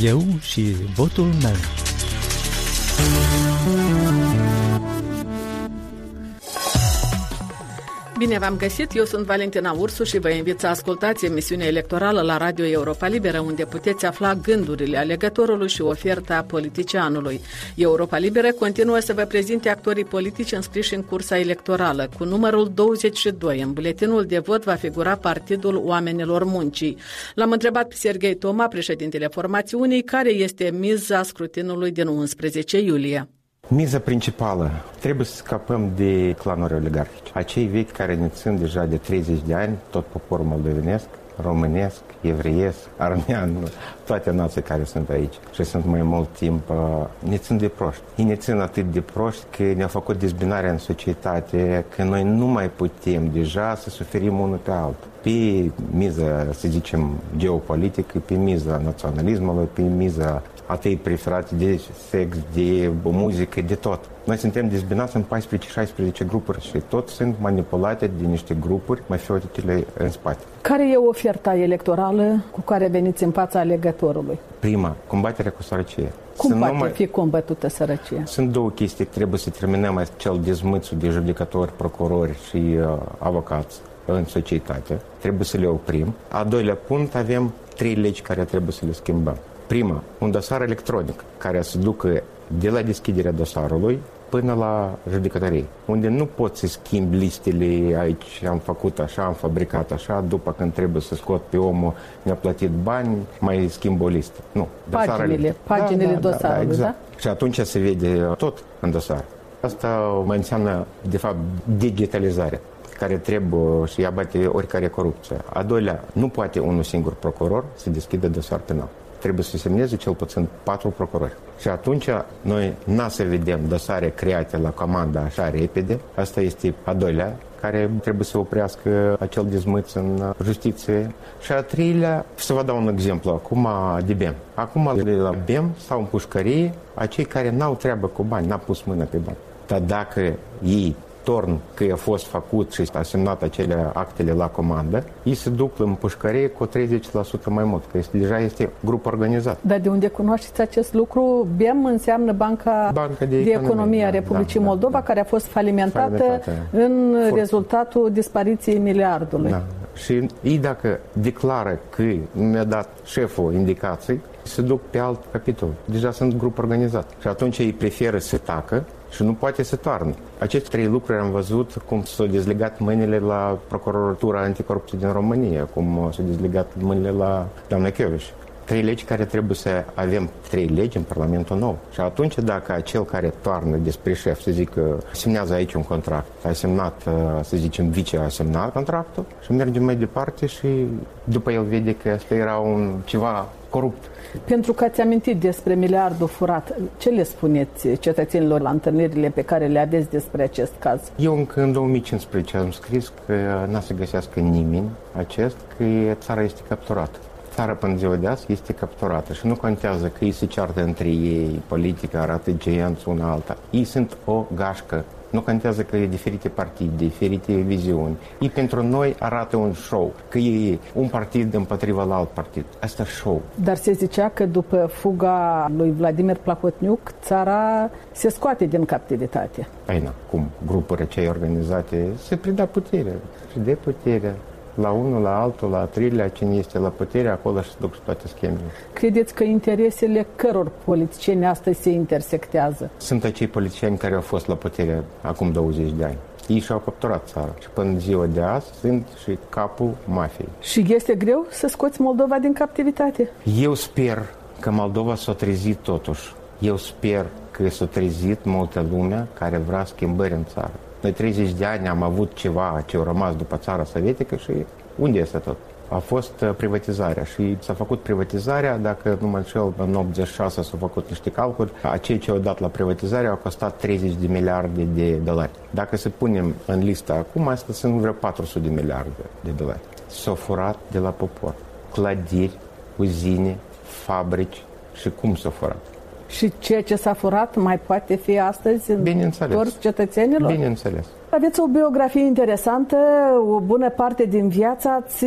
Eu și votul meu. Bine v-am găsit, eu sunt Valentina Ursu și vă invit să ascultați emisiunea electorală la Radio Europa Liberă, unde puteți afla gândurile alegătorului și oferta politicianului. Europa Liberă continuă să vă prezinte actorii politici înscriși în cursa electorală. Cu numărul 22 în buletinul de vot va figura Partidul Oamenilor Muncii. L-am întrebat pe Serghei Toma, președintele formațiunii, care este miza scrutinului din 11 iulie. Miza principală, trebuie să scapăm de clanuri oligarhice. Acei vechi care ne țin deja de 30 de ani, tot poporul moldovenesc, românesc, evreiesc, armean, toate nații care sunt aici și sunt mai mult timp, uh, ne țin de proști. Ei ne țin atât de proști că ne-au făcut dezbinarea în societate, că noi nu mai putem deja să suferim unul pe altul. Pe miza, să zicem, geopolitică, pe miza naționalismului, pe miza atei preferați de sex, de muzică, de tot. Noi suntem dezbinați în 14-16 grupuri și tot sunt manipulate de niște grupuri mafiotele în spate. Care e oferta electorală cu care veniți în fața alegătorului? Prima, combaterea cu sărăcie. Cum să poate numai... fi combătută sărăcia? Sunt două chestii. Trebuie să terminăm acel dezmâțu de judecători, procurori și uh, avocați în societate. Trebuie să le oprim. A doilea punct, avem trei legi care trebuie să le schimbăm. Prima, un dosar electronic care să ducă de la deschiderea dosarului până la judecătorie, unde nu poți să schimbi listele aici, am făcut așa, am fabricat așa, după când trebuie să scot pe omul, ne-a plătit bani, mai schimb o listă. Nu. Paginile, paginile da, da, dosarului, da, da, exact. da? Și atunci se vede tot în dosar. Asta mai înseamnă, de fapt, digitalizare care trebuie și abate oricare corupție. A doilea, nu poate unul singur procuror să deschidă dosar penal trebuie să semneze cel puțin patru procurori. Și atunci noi n-a să vedem dosare create la comanda așa repede. Asta este a doilea care trebuie să oprească acel dezmâț în justiție. Și a treilea, să vă dau un exemplu, acum de BEM. Acum de la BEM sau în pușcărie, acei care n-au treabă cu bani, n-au pus mână pe bani. Dar dacă ei torn că a fost făcut și a semnat acele actele la comandă, ei se duc în pușcărie cu 30% mai mult, că este, deja este grup organizat. Dar de unde cunoașteți acest lucru? BEM înseamnă Banca, Banca de, de Economie a da, Republicii da, da, Moldova, da, care a fost falimentată, falimentată. în Furt. rezultatul dispariției miliardului. Da. Și ei dacă declară că mi-a dat șeful indicații, se duc pe alt capitol. Deja sunt grup organizat. Și atunci ei preferă să tacă și nu poate să toarnă. Aceste trei lucruri am văzut cum s-au dezlegat mâinile la Procuratura Anticorupție din România, cum s-au dezlegat mâinile la doamna Chioviș. Trei legi care trebuie să avem trei legi în Parlamentul nou. Și atunci dacă acel care toarnă despre șef să zică semnează aici un contract, a semnat, să zicem, vice a semnat contractul și mergem mai departe și după el vede că asta era un ceva corupt. Pentru că ați amintit despre miliardul furat, ce le spuneți cetățenilor la întâlnirile pe care le aveți despre acest caz? Eu încă în 2015 am scris că n-a să găsească nimeni acest, că țara este capturată țara până ziua de azi este capturată și nu contează că ei se ceartă între ei, politica arată geianți una alta. Ei sunt o gașcă nu contează că e diferite partide, diferite viziuni. Ei pentru noi arată un show, că e un partid împotriva la alt partid. Asta show. Dar se zicea că după fuga lui Vladimir Plahotniuc, țara se scoate din captivitate. Păi na, cum? Grupuri cei organizate se preda putere și de putere la unul, la altul, la treilea, cine este la putere, acolo și duc toate schemele. Credeți că interesele căror politicieni astăzi se intersectează? Sunt acei politicieni care au fost la putere acum 20 de ani. Ei și-au capturat țara și până ziua de azi sunt și capul mafiei. Și este greu să scoți Moldova din captivitate? Eu sper că Moldova s-a trezit totuși. Eu sper că s-a trezit multă lume care vrea schimbări în țară. Noi 30 de ani am avut ceva ce a rămas după țara sovietică și unde este tot? A fost uh, privatizarea și s-a făcut privatizarea, dacă nu mă înșel, în 86 s-au făcut niște calculi, acei ce au dat la privatizare au costat 30 de miliarde de dolari. Dacă se punem în lista acum, asta sunt vreo 400 de miliarde de dolari. S-au furat de la popor. Clădiri, uzine, fabrici și cum s-au furat? Și ceea ce s-a furat mai poate fi astăzi întors cetățenilor? Bineînțeles. Aveți o biografie interesantă, o bună parte din viața ați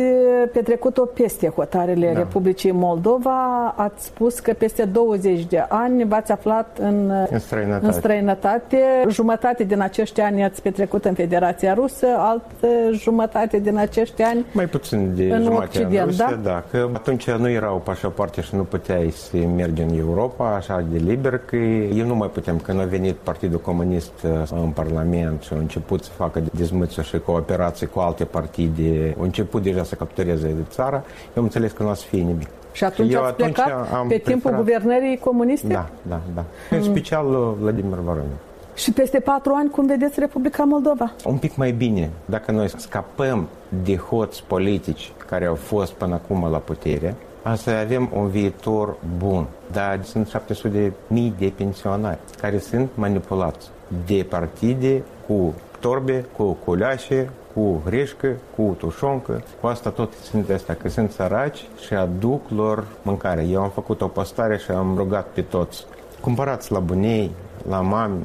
petrecut-o peste hotarele da. Republicii Moldova. Ați spus că peste 20 de ani v-ați aflat în, în, străinătate. în străinătate. Jumătate din acești ani ați petrecut în Federația Rusă, altă jumătate din acești ani Mai puțin de în jumătate Occident, în Rusia, da? da? Că atunci nu erau pașapoarte și nu puteai să mergi în Europa așa de liber, că eu nu mai putem. Când a venit Partidul Comunist uh, în Parlament și a început să facă dezmățuri și cooperații cu alte partide, au început deja să captureze de țară, eu am înțeles că nu o să fie nimic. Și atunci eu ați plecat am pe timpul preferat- guvernării comuniste? Da, da, da. În special uh, Vladimir Voronin. Și peste patru ani, cum vedeți Republica Moldova? Un pic mai bine, dacă noi scapăm de hoți politici care au fost până acum la putere, să avem un viitor bun. Dar sunt 700 de mii de pensionari care sunt manipulați de partide cu torbe, cu culeașe, cu hreșcă, cu tușoncă. Cu asta tot sunt astea, că sunt săraci și aduc lor mâncare. Eu am făcut o postare și am rugat pe toți. Cumpărați la bunei, la mami,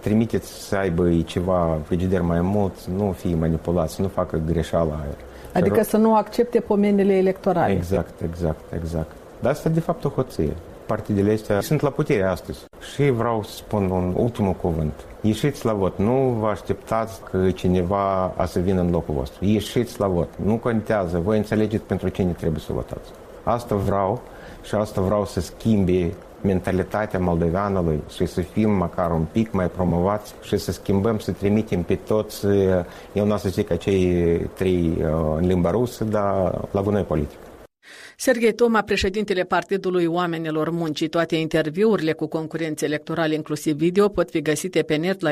trimiteți să aibă ceva frigider mai mult, nu fie manipulați, nu facă greșeala aia. Adică să nu accepte pomenile electorale. Exact, exact, exact. Dar asta de fapt o hoție. Partidele astea sunt la putere astăzi. Și vreau să spun un ultimul cuvânt. Ieșiți la vot. Nu vă așteptați că cineva a să vină în locul vostru. Ieșiți la vot. Nu contează. Voi înțelegeți pentru cine trebuie să votați. Asta vreau și asta vreau să schimbe mentalitatea moldoveanului și să fim măcar un pic mai promovați și să schimbăm, să trimitem pe toți, eu nu o să zic acei trei uh, în limba rusă, dar la gunoi politic. Serghei Toma, președintele Partidului Oamenilor Muncii, toate interviurile cu concurenți electorali, inclusiv video, pot fi găsite pe net la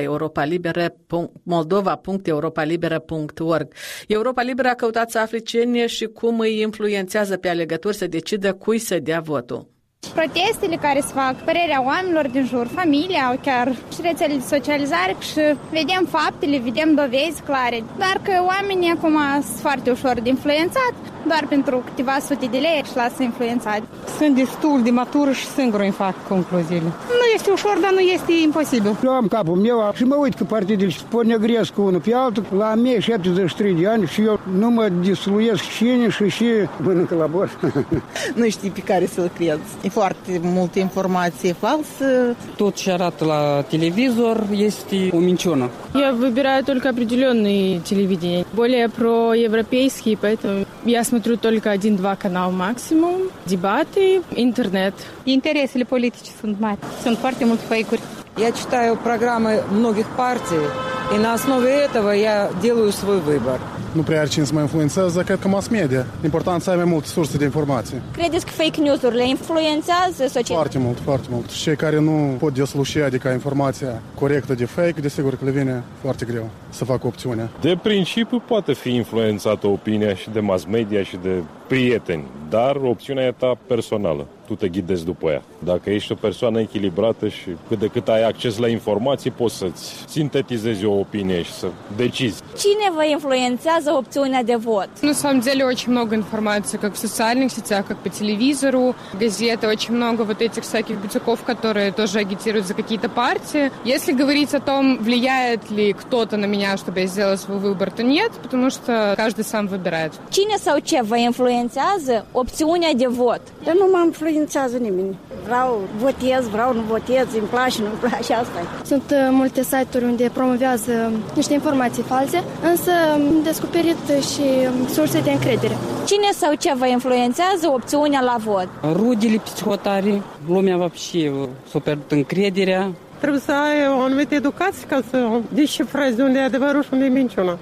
moldova.europalibera.org. Europa Liberă a căutat să afle cine și cum îi influențează pe alegători să decidă cui să dea votul. Protestele care se fac, părerea oamenilor din jur, familia, chiar și rețelele de socializare și vedem faptele, vedem dovezi clare. Dar că oamenii acum sunt foarte ușor de influențat, doar pentru câteva sute de lei și lasă influențat. Sunt destul de matură și singur îmi fac concluziile. Nu este ușor, dar nu este imposibil. Eu am capul meu și mă uit că partidele se ponegresc unul pe altul. La mie 73 de ani și eu nu mă disluiesc cine și și mănâncă la bor. nu știi pe care să-l crezi. Foarte multă informație falsă. Tot ce arată la televizor este o minciună. Я выбираю только определенные телевидения, более проевропейские, поэтому я смотрю только один-два канала максимум, дебаты, интернет. Interesele politice sunt mari. Sunt foarte multe. Я читаю программы многих партий, и на основе этого я делаю свой выбор. Nu prea are cine să mă influențează, cred că mass media. Important să ai mai multe surse de informații. Credeți că fake news-urile influențează societatea? Foarte mult, foarte mult. Și cei care nu pot desluși, adică informația corectă de fake, desigur că le vine foarte greu să facă opțiunea. De principiu poate fi influențată opinia și de mass media și de prieteni, dar opțiunea e ta personală Tu te ghidezi după ea. Dacă ești o persoană echilibrată și cât de cât ai acces la informații, poți să-ți sintetizezi o opinie și să decizi. Cine vă influențează опțiunea de вод? На самом деле очень много информации, как в социальных сетях, как по телевизору, газеты, очень много вот этих всяких бутиков, которые тоже агитируют за какие-то партии. Если говорить о том, влияет ли кто-то на меня, чтобы я сделала свой выбор, то нет, потому что каждый сам выбирает. Cine sau ce vă influențează opțiunea de vot? Dar nu mă influențează nimeni. Vreau, votez, vreau, nu votez, îmi place, nu-mi place, asta e. Sunt uh, multe site-uri unde promovează niște informații false, însă am descoperit și um, surse de încredere. Cine sau ce vă influențează opțiunea la vot? Rudele psihotare, lumea вообще s-a pierdut încrederea. Trebuie să ai o anumită educație ca să descifrezi unde e adevărul și unde e minciuna.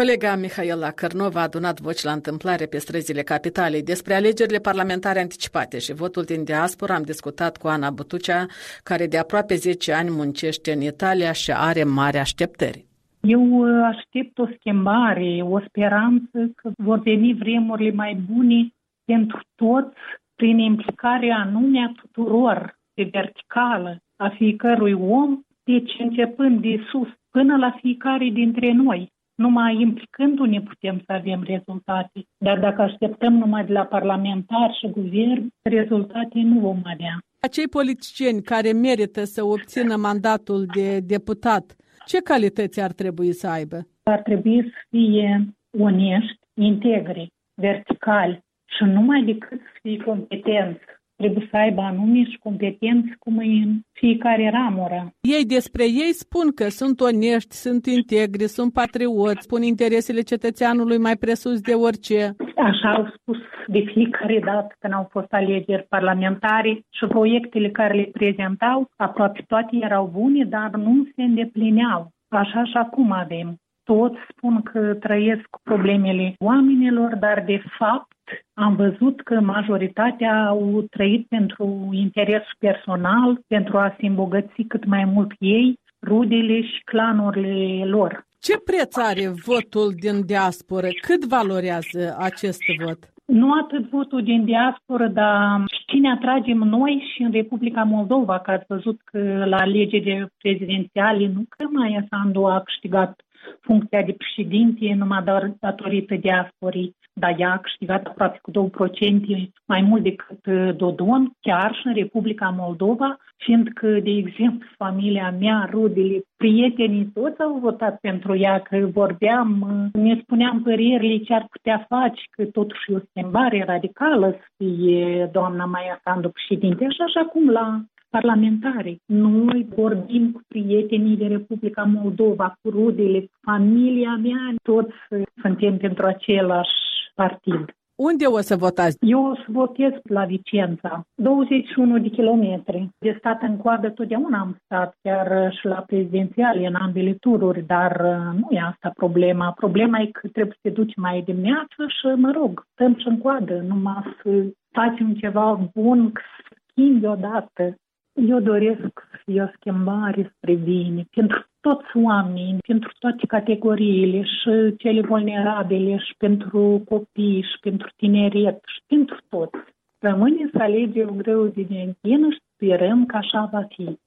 Colega Mihaela Cărnov a adunat voci la întâmplare pe străzile capitalei. Despre alegerile parlamentare anticipate și votul din diaspora am discutat cu Ana Butucea, care de aproape 10 ani muncește în Italia și are mari așteptări. Eu aștept o schimbare, o speranță că vor veni vremurile mai bune pentru toți prin implicarea anume a tuturor, de verticală, a fiecărui om, deci începând de sus până la fiecare dintre noi. Numai implicându-ne putem să avem rezultate. Dar dacă așteptăm numai de la parlamentar și guvern, rezultate nu vom avea. Acei politicieni care merită să obțină mandatul de deputat Ce calități ar trebui să aibă? Ar trebui să fie onești, integri, verticali și numai decât să fie competenți trebuie să aibă anume și competenți cum e în fiecare ramură. Ei despre ei spun că sunt onești, sunt integri, sunt patrioți, spun interesele cetățeanului mai presus de orice. Așa au spus de fiecare dată când au fost alegeri parlamentare și proiectele care le prezentau, aproape toate erau bune, dar nu se îndeplineau. Așa și acum avem. Toți spun că trăiesc cu problemele oamenilor, dar de fapt am văzut că majoritatea au trăit pentru interesul personal, pentru a se îmbogăți cât mai mult ei, rudele și clanurile lor. Ce preț are votul din diasporă? Cât valorează acest vot? Nu atât votul din diasporă, dar cine atragem noi și în Republica Moldova, că ați văzut că la alegerile prezidențiale nu că mai Sandu a câștigat funcția de președinte numai doar datorită diasporii, dar ea a câștigat aproape cu 2% mai mult decât uh, Dodon, chiar și în Republica Moldova, fiindcă, de exemplu, familia mea, rudele, prietenii, toți au votat pentru ea, că vorbeam, uh, ne spuneam părerile ce ar putea face, că totuși e o schimbare radicală să fie doamna Maia Sandu președinte, așa și acum la parlamentare. Noi vorbim cu prietenii de Republica Moldova, cu rudele, cu familia mea, toți suntem pentru același partid. Unde o să votați? Eu o să votez la Vicența, 21 de kilometri. De stat în coadă totdeauna am stat, chiar și la prezidențiale, în ambele tururi, dar uh, nu e asta problema. Problema e că trebuie să te duci mai dimineață și, mă rog, stăm și în coadă, numai să facem ceva bun, să schimbi odată eu doresc să fie o schimbare spre bine pentru toți oamenii, pentru toate categoriile și cele vulnerabile și pentru copii și pentru tineret și pentru toți. Rămâne să alegem greu de dentină și sperăm că așa va fi.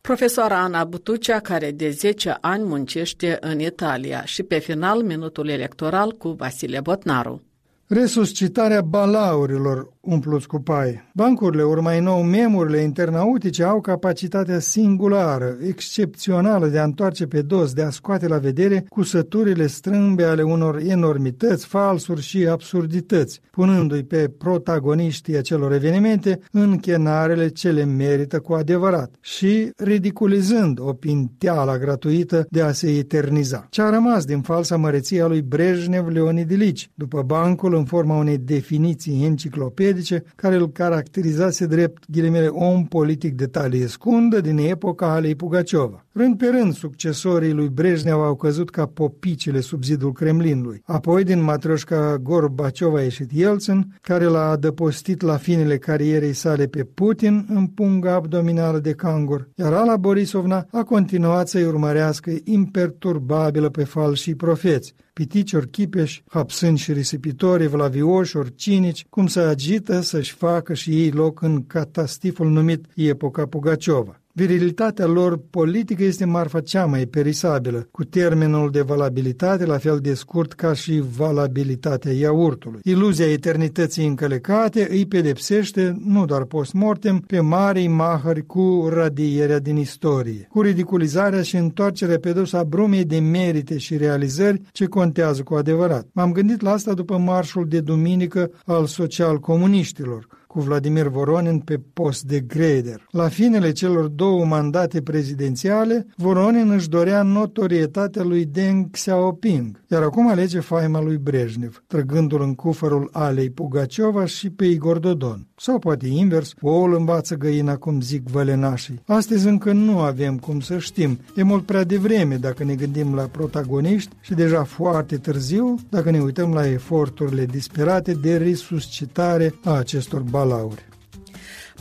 Profesoara Ana Butucea, care de 10 ani muncește în Italia și pe final minutul electoral cu Vasile Botnaru. Resuscitarea balaurilor umpluți cu pai. Bancurile, ori mai nou memurile internautice, au capacitatea singulară, excepțională de a întoarce pe dos, de a scoate la vedere cusăturile strâmbe ale unor enormități, falsuri și absurdități, punându-i pe protagoniștii acelor evenimente în chenarele ce le merită cu adevărat și ridiculizând o pinteala gratuită de a se eterniza. Ce a rămas din falsa măreție a lui Brejnev Leonid Ilici, după bancul în forma unei definiții enciclopedice care îl caracterizase drept ghilimele om politic de talie scundă din epoca Alei Pugaciova. Rând pe rând, succesorii lui Brejnev au căzut ca popicile sub zidul Kremlinului. Apoi, din matroșca Gorbaciova a ieșit Yeltsin, care l-a adăpostit la finele carierei sale pe Putin în punga abdominală de cangur, iar Ala Borisovna a continuat să-i urmărească imperturbabilă pe falși profeți, pitici ori chipeși, hapsâni și risipitori, vlavioși ori cinici, cum să agită să-și facă și ei loc în catastiful numit epoca Pugaciova. Virilitatea lor politică este marfa cea mai perisabilă, cu termenul de valabilitate la fel de scurt ca și valabilitatea iaurtului. Iluzia eternității încălecate îi pedepsește, nu doar post-mortem, pe marii mahări cu radierea din istorie, cu ridiculizarea și întoarcerea pe dos a brumei de merite și realizări ce contează cu adevărat. M-am gândit la asta după marșul de duminică al social-comuniștilor, cu Vladimir Voronin pe post de greder. La finele celor două mandate prezidențiale, Voronin își dorea notorietatea lui Deng Xiaoping, iar acum alege faima lui Brejnev, trăgându-l în cufărul Alei Pugaciova și pe Igor Dodon. Sau poate invers, oul învață găina, cum zic vălenașii. Astăzi încă nu avem cum să știm. E mult prea devreme dacă ne gândim la protagoniști și deja foarte târziu dacă ne uităm la eforturile disperate de resuscitare a acestor balauri balauri.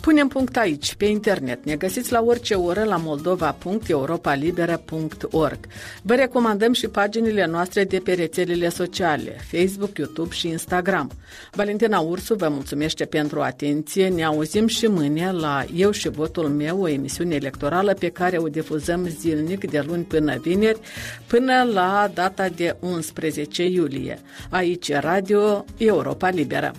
Punem punct aici, pe internet. Ne găsiți la orice oră la moldova.europalibera.org. Vă recomandăm și paginile noastre de pe rețelele sociale, Facebook, YouTube și Instagram. Valentina Ursu vă mulțumește pentru atenție. Ne auzim și mâine la Eu și Votul meu, o emisiune electorală pe care o difuzăm zilnic de luni până vineri, până la data de 11 iulie. Aici Radio Europa Liberă.